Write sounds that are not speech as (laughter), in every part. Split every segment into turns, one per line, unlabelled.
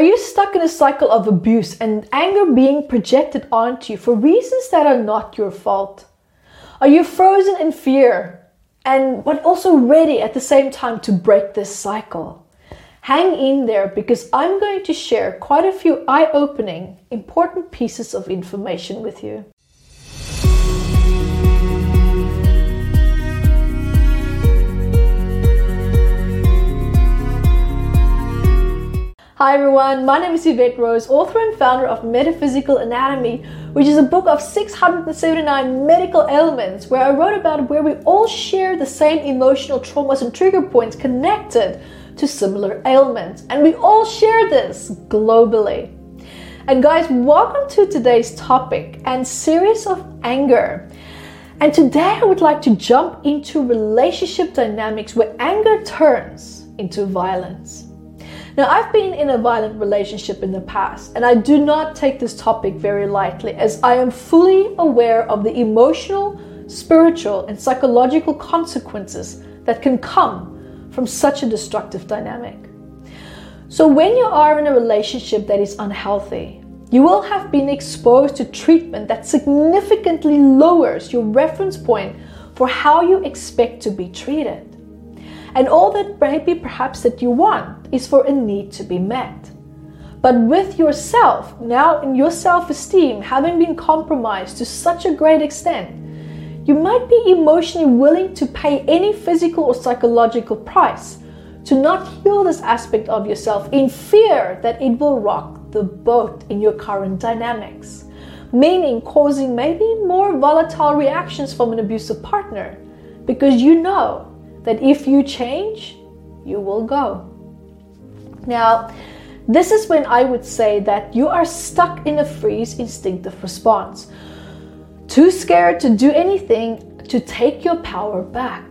Are you stuck in a cycle of abuse and anger being projected onto you for reasons that are not your fault? Are you frozen in fear and but also ready at the same time to break this cycle? Hang in there because I'm going to share quite a few eye opening, important pieces of information with you. Hi everyone, my name is Yvette Rose, author and founder of Metaphysical Anatomy, which is a book of 679 medical ailments where I wrote about where we all share the same emotional traumas and trigger points connected to similar ailments. And we all share this globally. And guys, welcome to today's topic and series of anger. And today I would like to jump into relationship dynamics where anger turns into violence. Now, I've been in a violent relationship in the past, and I do not take this topic very lightly as I am fully aware of the emotional, spiritual, and psychological consequences that can come from such a destructive dynamic. So, when you are in a relationship that is unhealthy, you will have been exposed to treatment that significantly lowers your reference point for how you expect to be treated. And all that maybe perhaps that you want is for a need to be met. But with yourself, now in your self esteem having been compromised to such a great extent, you might be emotionally willing to pay any physical or psychological price to not heal this aspect of yourself in fear that it will rock the boat in your current dynamics, meaning causing maybe more volatile reactions from an abusive partner because you know that if you change, you will go. Now, this is when I would say that you are stuck in a freeze instinctive response. Too scared to do anything to take your power back.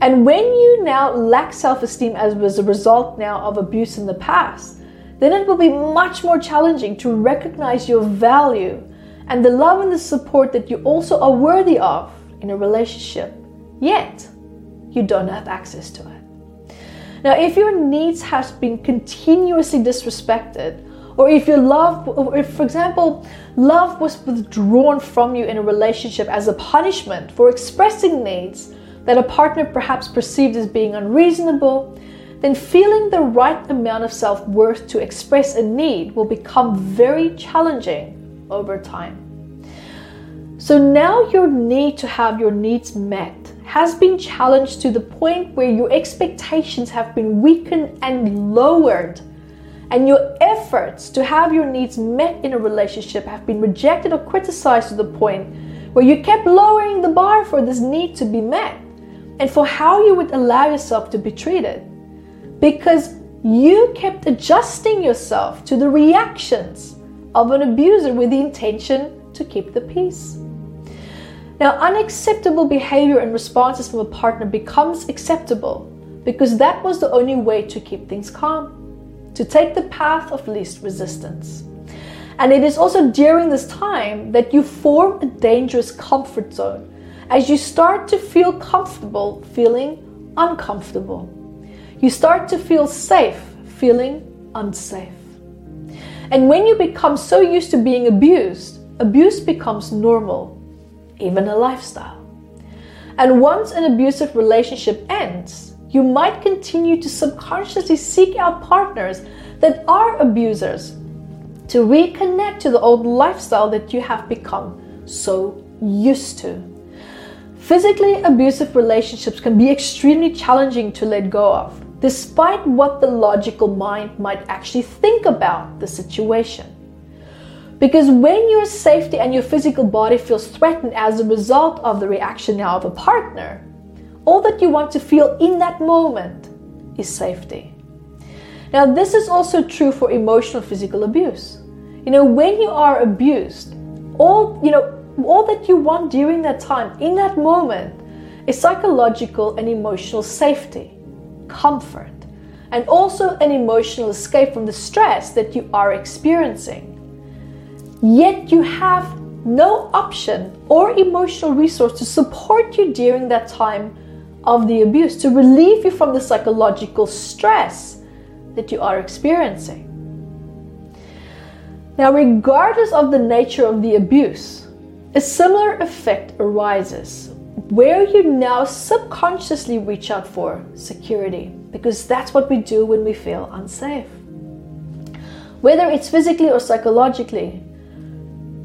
And when you now lack self esteem as was a result now of abuse in the past, then it will be much more challenging to recognize your value and the love and the support that you also are worthy of in a relationship. Yet, you don't have access to it. Now, if your needs have been continuously disrespected, or if your love, if, for example, love was withdrawn from you in a relationship as a punishment for expressing needs that a partner perhaps perceived as being unreasonable, then feeling the right amount of self worth to express a need will become very challenging over time. So now your need to have your needs met has been challenged to the point where your expectations have been weakened and lowered, and your efforts to have your needs met in a relationship have been rejected or criticized to the point where you kept lowering the bar for this need to be met and for how you would allow yourself to be treated. Because you kept adjusting yourself to the reactions of an abuser with the intention to keep the peace. Now, unacceptable behavior and responses from a partner becomes acceptable because that was the only way to keep things calm, to take the path of least resistance. And it is also during this time that you form a dangerous comfort zone as you start to feel comfortable feeling uncomfortable. You start to feel safe feeling unsafe. And when you become so used to being abused, abuse becomes normal even a lifestyle. And once an abusive relationship ends, you might continue to subconsciously seek out partners that are abusers to reconnect to the old lifestyle that you have become so used to. Physically abusive relationships can be extremely challenging to let go of, despite what the logical mind might actually think about the situation. Because when your safety and your physical body feels threatened as a result of the reaction now of a partner, all that you want to feel in that moment is safety. Now, this is also true for emotional physical abuse. You know, when you are abused, all, you know, all that you want during that time, in that moment, is psychological and emotional safety, comfort, and also an emotional escape from the stress that you are experiencing yet you have no option or emotional resource to support you during that time of the abuse, to relieve you from the psychological stress that you are experiencing. Now, regardless of the nature of the abuse, a similar effect arises where you now subconsciously reach out for security because that's what we do when we feel unsafe. Whether it's physically or psychologically,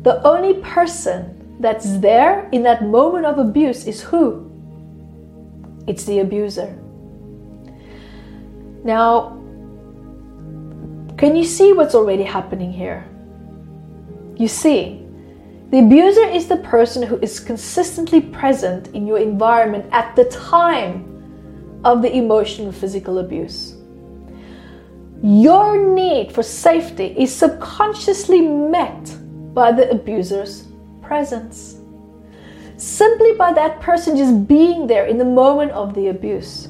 the only person that's there in that moment of abuse is who? It's the abuser. Now, can you see what's already happening here? You see, the abuser is the person who is consistently present in your environment at the time of the emotional physical abuse. Your need for safety is subconsciously met by the abuser's presence. Simply by that person just being there in the moment of the abuse.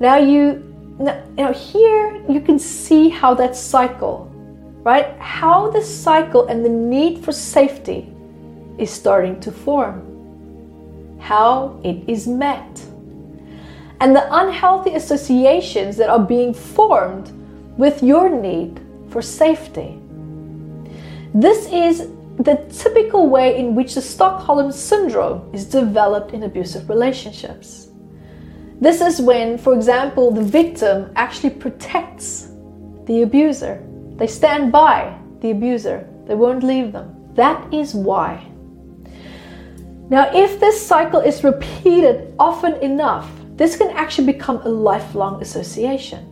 Now you now, now here you can see how that cycle, right? How the cycle and the need for safety is starting to form. How it is met and the unhealthy associations that are being formed with your need for safety. This is the typical way in which the Stockholm Syndrome is developed in abusive relationships. This is when, for example, the victim actually protects the abuser. They stand by the abuser, they won't leave them. That is why. Now, if this cycle is repeated often enough, this can actually become a lifelong association.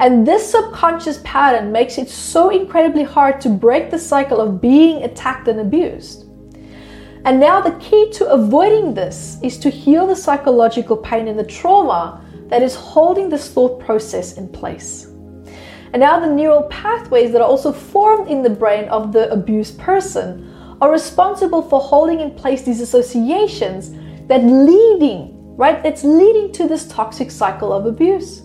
And this subconscious pattern makes it so incredibly hard to break the cycle of being attacked and abused. And now, the key to avoiding this is to heal the psychological pain and the trauma that is holding this thought process in place. And now, the neural pathways that are also formed in the brain of the abused person are responsible for holding in place these associations that leading right? It's leading to this toxic cycle of abuse.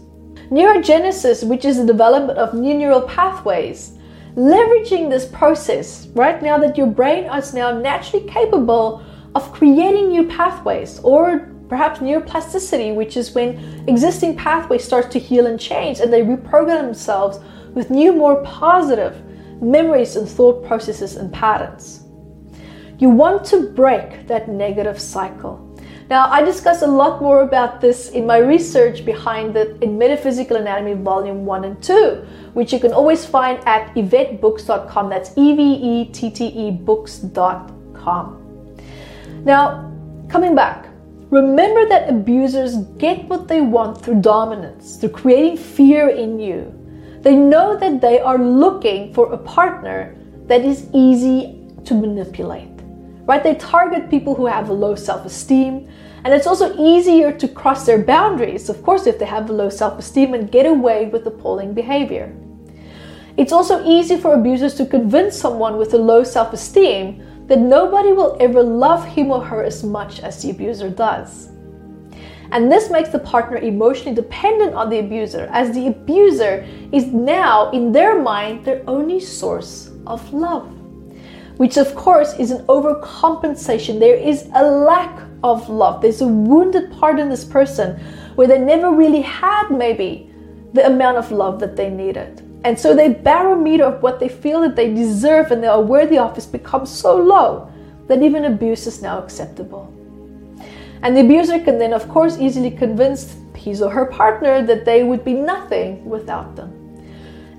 Neurogenesis, which is the development of new neural pathways, leveraging this process, right now that your brain is now naturally capable of creating new pathways or perhaps neuroplasticity, which is when existing pathways start to heal and change and they reprogram themselves with new, more positive memories and thought processes and patterns. You want to break that negative cycle. Now, I discuss a lot more about this in my research behind it in Metaphysical Anatomy Volume 1 and 2, which you can always find at evettebooks.com. That's E V E T T E books.com. Now, coming back, remember that abusers get what they want through dominance, through creating fear in you. They know that they are looking for a partner that is easy to manipulate right? They target people who have a low self esteem, and it's also easier to cross their boundaries, of course, if they have a low self esteem and get away with appalling behavior. It's also easy for abusers to convince someone with a low self esteem that nobody will ever love him or her as much as the abuser does. And this makes the partner emotionally dependent on the abuser, as the abuser is now, in their mind, their only source of love which of course is an overcompensation. There is a lack of love. There's a wounded part in this person where they never really had maybe the amount of love that they needed. And so their barometer of what they feel that they deserve and they are worthy of has become so low that even abuse is now acceptable. And the abuser can then, of course, easily convince his or her partner that they would be nothing without them.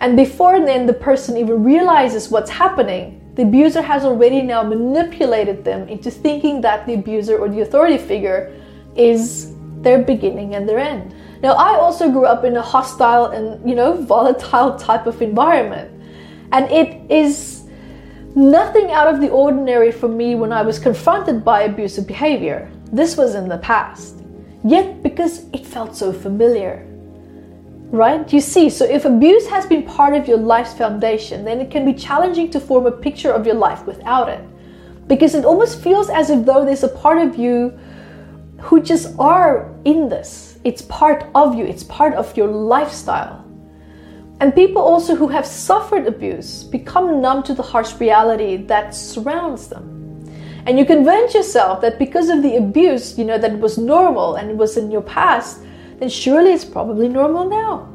And before then, the person even realizes what's happening, the abuser has already now manipulated them into thinking that the abuser or the authority figure is their beginning and their end. Now, I also grew up in a hostile and, you know, (laughs) volatile type of environment. And it is nothing out of the ordinary for me when I was confronted by abusive behavior. This was in the past. Yet, because it felt so familiar, Right? You see, so if abuse has been part of your life's foundation, then it can be challenging to form a picture of your life without it. Because it almost feels as if though there's a part of you who just are in this. It's part of you, it's part of your lifestyle. And people also who have suffered abuse become numb to the harsh reality that surrounds them. And you convince yourself that because of the abuse, you know, that it was normal and it was in your past, then surely it's probably normal now.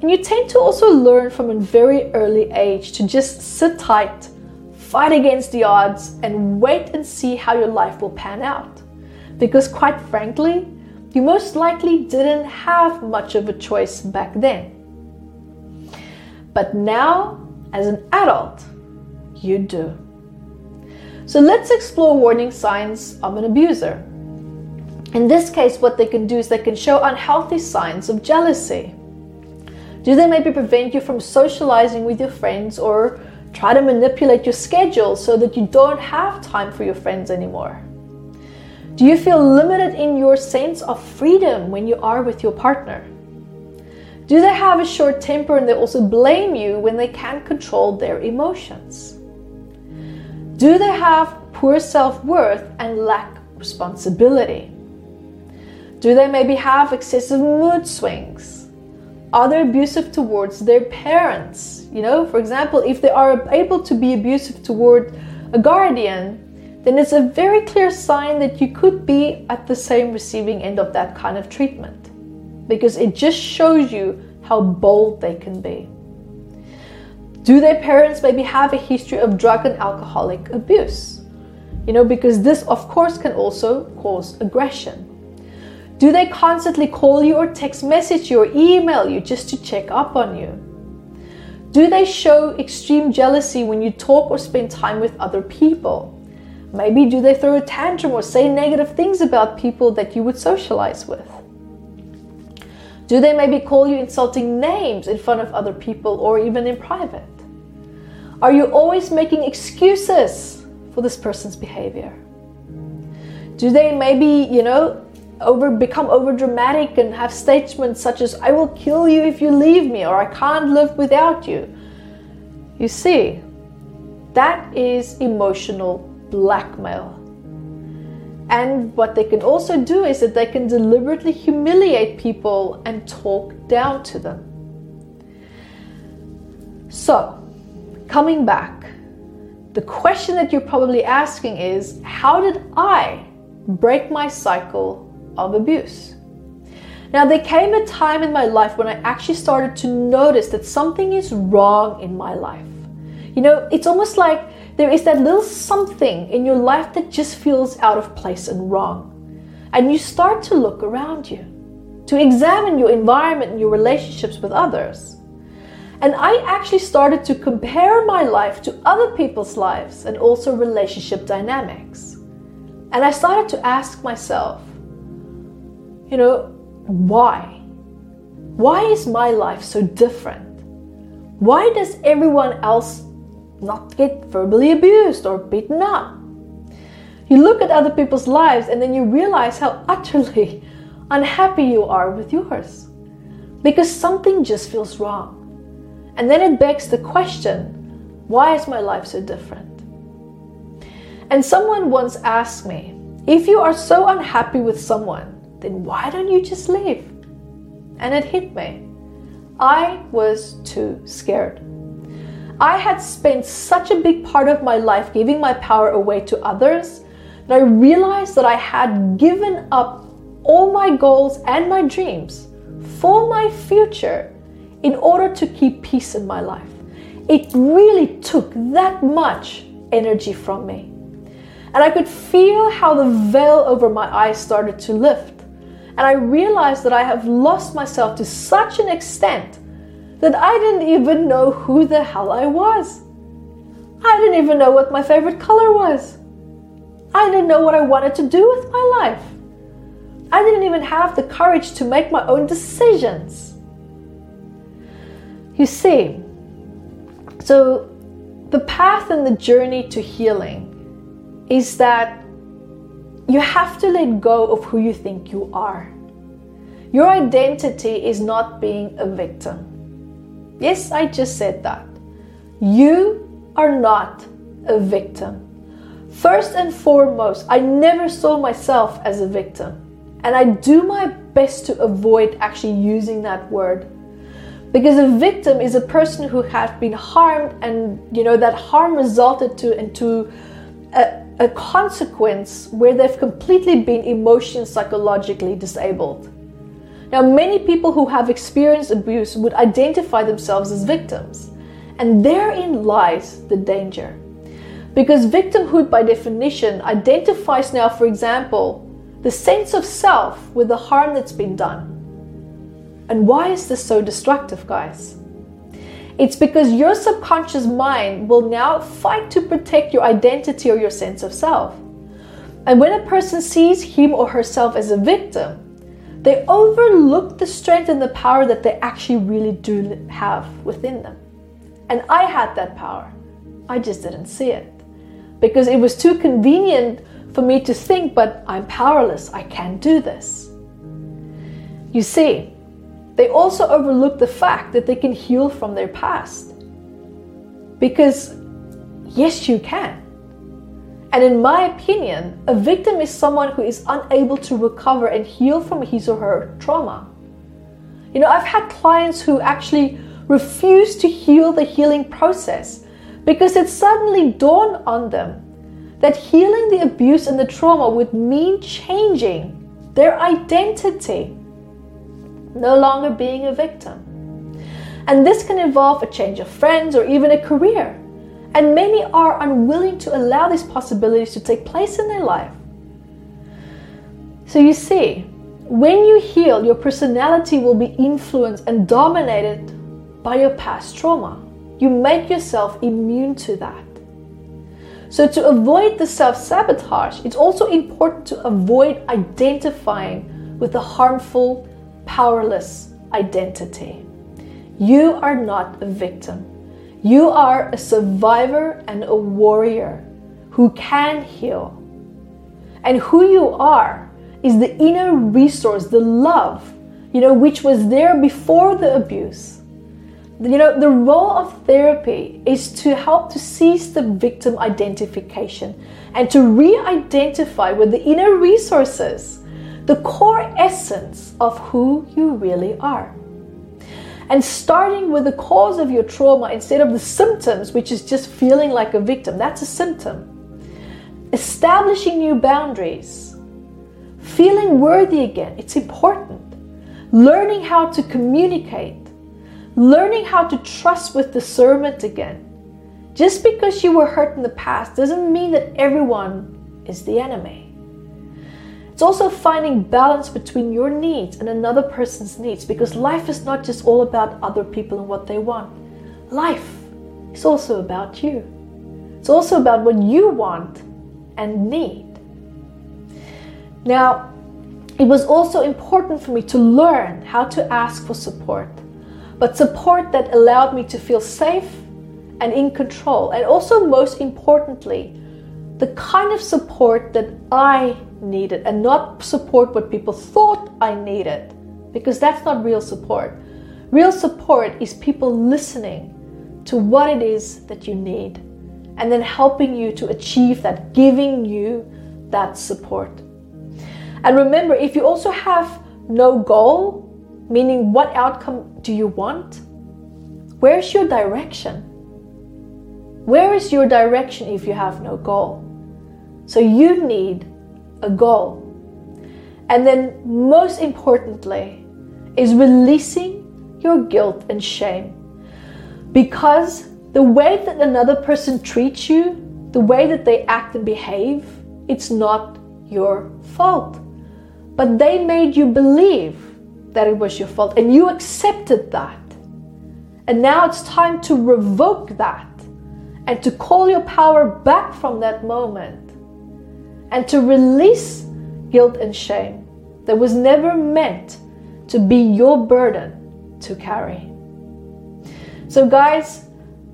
And you tend to also learn from a very early age to just sit tight, fight against the odds, and wait and see how your life will pan out. Because, quite frankly, you most likely didn't have much of a choice back then. But now, as an adult, you do. So let's explore warning signs of an abuser. In this case, what they can do is they can show unhealthy signs of jealousy. Do they maybe prevent you from socializing with your friends or try to manipulate your schedule so that you don't have time for your friends anymore? Do you feel limited in your sense of freedom when you are with your partner? Do they have a short temper and they also blame you when they can't control their emotions? Do they have poor self worth and lack responsibility? Do they maybe have excessive mood swings? Are they abusive towards their parents? You know, for example, if they are able to be abusive toward a guardian, then it's a very clear sign that you could be at the same receiving end of that kind of treatment because it just shows you how bold they can be. Do their parents maybe have a history of drug and alcoholic abuse? You know, because this, of course, can also cause aggression. Do they constantly call you or text message you or email you just to check up on you? Do they show extreme jealousy when you talk or spend time with other people? Maybe do they throw a tantrum or say negative things about people that you would socialize with? Do they maybe call you insulting names in front of other people or even in private? Are you always making excuses for this person's behavior? Do they maybe, you know, over become over dramatic and have statements such as I will kill you if you leave me or I can't live without you? You see, that is emotional blackmail. And what they can also do is that they can deliberately humiliate people and talk down to them. So, coming back, the question that you're probably asking is how did I break my cycle of abuse? Now, there came a time in my life when I actually started to notice that something is wrong in my life. You know, it's almost like there is that little something in your life that just feels out of place and wrong. And you start to look around you, to examine your environment and your relationships with others. And I actually started to compare my life to other people's lives and also relationship dynamics. And I started to ask myself, you know, why? Why is my life so different? Why does everyone else not get verbally abused or beaten up? You look at other people's lives and then you realize how (laughs) utterly unhappy you are with yours because something just feels wrong. And then it begs the question why is my life so different? And someone once asked me, if you are so unhappy with someone, then why don't you just leave? And it hit me. I was too scared. I had spent such a big part of my life giving my power away to others that I realized that I had given up all my goals and my dreams for my future in order to keep peace in my life. It really took that much energy from me. And I could feel how the veil over my eyes started to lift. And I realized that I have lost myself to such an extent that I didn't even know who the hell I was. I didn't even know what my favorite color was. I didn't know what I wanted to do with my life. I didn't even have the courage to make my own decisions. You see, so the path and the journey to healing is that you have to let go of who you think you are. Your identity is not being a victim. Yes, I just said that. You are not a victim. First and foremost, I never saw myself as a victim. And I do my best to avoid actually using that word because a victim is a person who has been harmed and you know that harm resulted to into a, a consequence where they've completely been emotionally psychologically disabled Now, many people who have experienced abuse would identify themselves as victims, and therein lies the danger. Because victimhood, by definition, identifies now, for example, the sense of self with the harm that's been done. And why is this so destructive, guys? It's because your subconscious mind will now fight to protect your identity or your sense of self. And when a person sees him or herself as a victim, they overlook the strength and the power that they actually really do have within them. And I had that power. I just didn't see it. Because it was too convenient for me to think, but I'm powerless. I can't do this. You see, they also overlook the fact that they can heal from their past. Because, yes, you can. And in my opinion, a victim is someone who is unable to recover and heal from his or her trauma. You know, I've had clients who actually refuse to heal the healing process because it suddenly dawned on them that healing the abuse and the trauma would mean changing their identity, no longer being a victim. And this can involve a change of friends or even a career and many are unwilling to allow these possibilities to take place in their life. So you see, when you heal, your personality will be influenced and dominated by your past trauma. You make yourself immune to that. So, to avoid the self sabotage, it's also important to avoid identifying with the harmful, powerless identity. You are not a victim. You are a survivor and a warrior who can heal. And who you are is the inner resource, the love, you know, which was there before the abuse. You know, the role of therapy is to help to cease the victim identification and to re identify with the inner resources, the core essence of who you really are and starting with the cause of your trauma instead of the symptoms, which is just feeling like a victim. That's a symptom. Establishing new boundaries, feeling worthy again, it's important. Learning how to communicate, learning how to trust with discernment again. Just because you were hurt in the past doesn't mean that everyone is the enemy. It's also finding balance between your needs and another person's needs because life is not just all about other people and what they want. Life is also about you. It's also about what you want and need. Now, it was also important for me to learn how to ask for support, but support that allowed me to feel safe and in control, and also, most importantly, the kind of support that I needed and not support what people thought I needed because that's not real support. Real support is people listening to what it is that you need and then helping you to achieve that, giving you that support. And remember, if you also have no goal, meaning what outcome do you want? Where's your direction? Where is your direction if you have no goal? So you need a goal. And then, most importantly, is releasing your guilt and shame. Because the way that another person treats you, the way that they act and behave, it's not your fault. But they made you believe that it was your fault and you accepted that. And now it's time to revoke that and to call your power back from that moment and to release guilt and shame that was never meant to be your burden to carry. So, guys,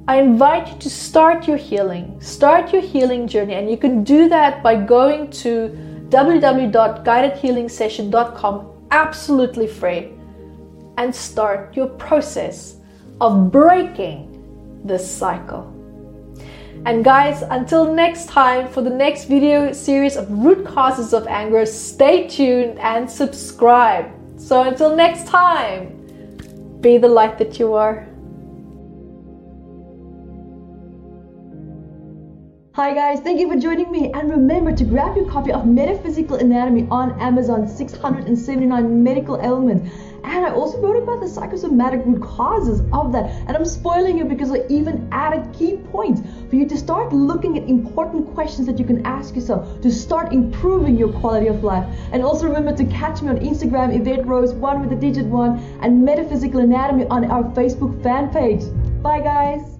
I invite you to start your healing, start your healing journey, and you can do that by going to www.guidedhealingsession.com absolutely free and start your process of breaking this cycle. And guys, until next time for the next video series of root causes of anger, stay tuned and subscribe. So until next time, be the light that you are.
Hi guys, thank you for joining me and remember to grab your copy of Metaphysical Anatomy on Amazon 679 Medical Ailments And I also wrote about the psychosomatic root causes of that. And I'm spoiling you because I even added key points for you to start looking at important questions that you can ask yourself to start improving your quality of life. And also remember to catch me on Instagram, Yvette Rose, one with the digit one, and Metaphysical Anatomy on our Facebook fan page. Bye, guys.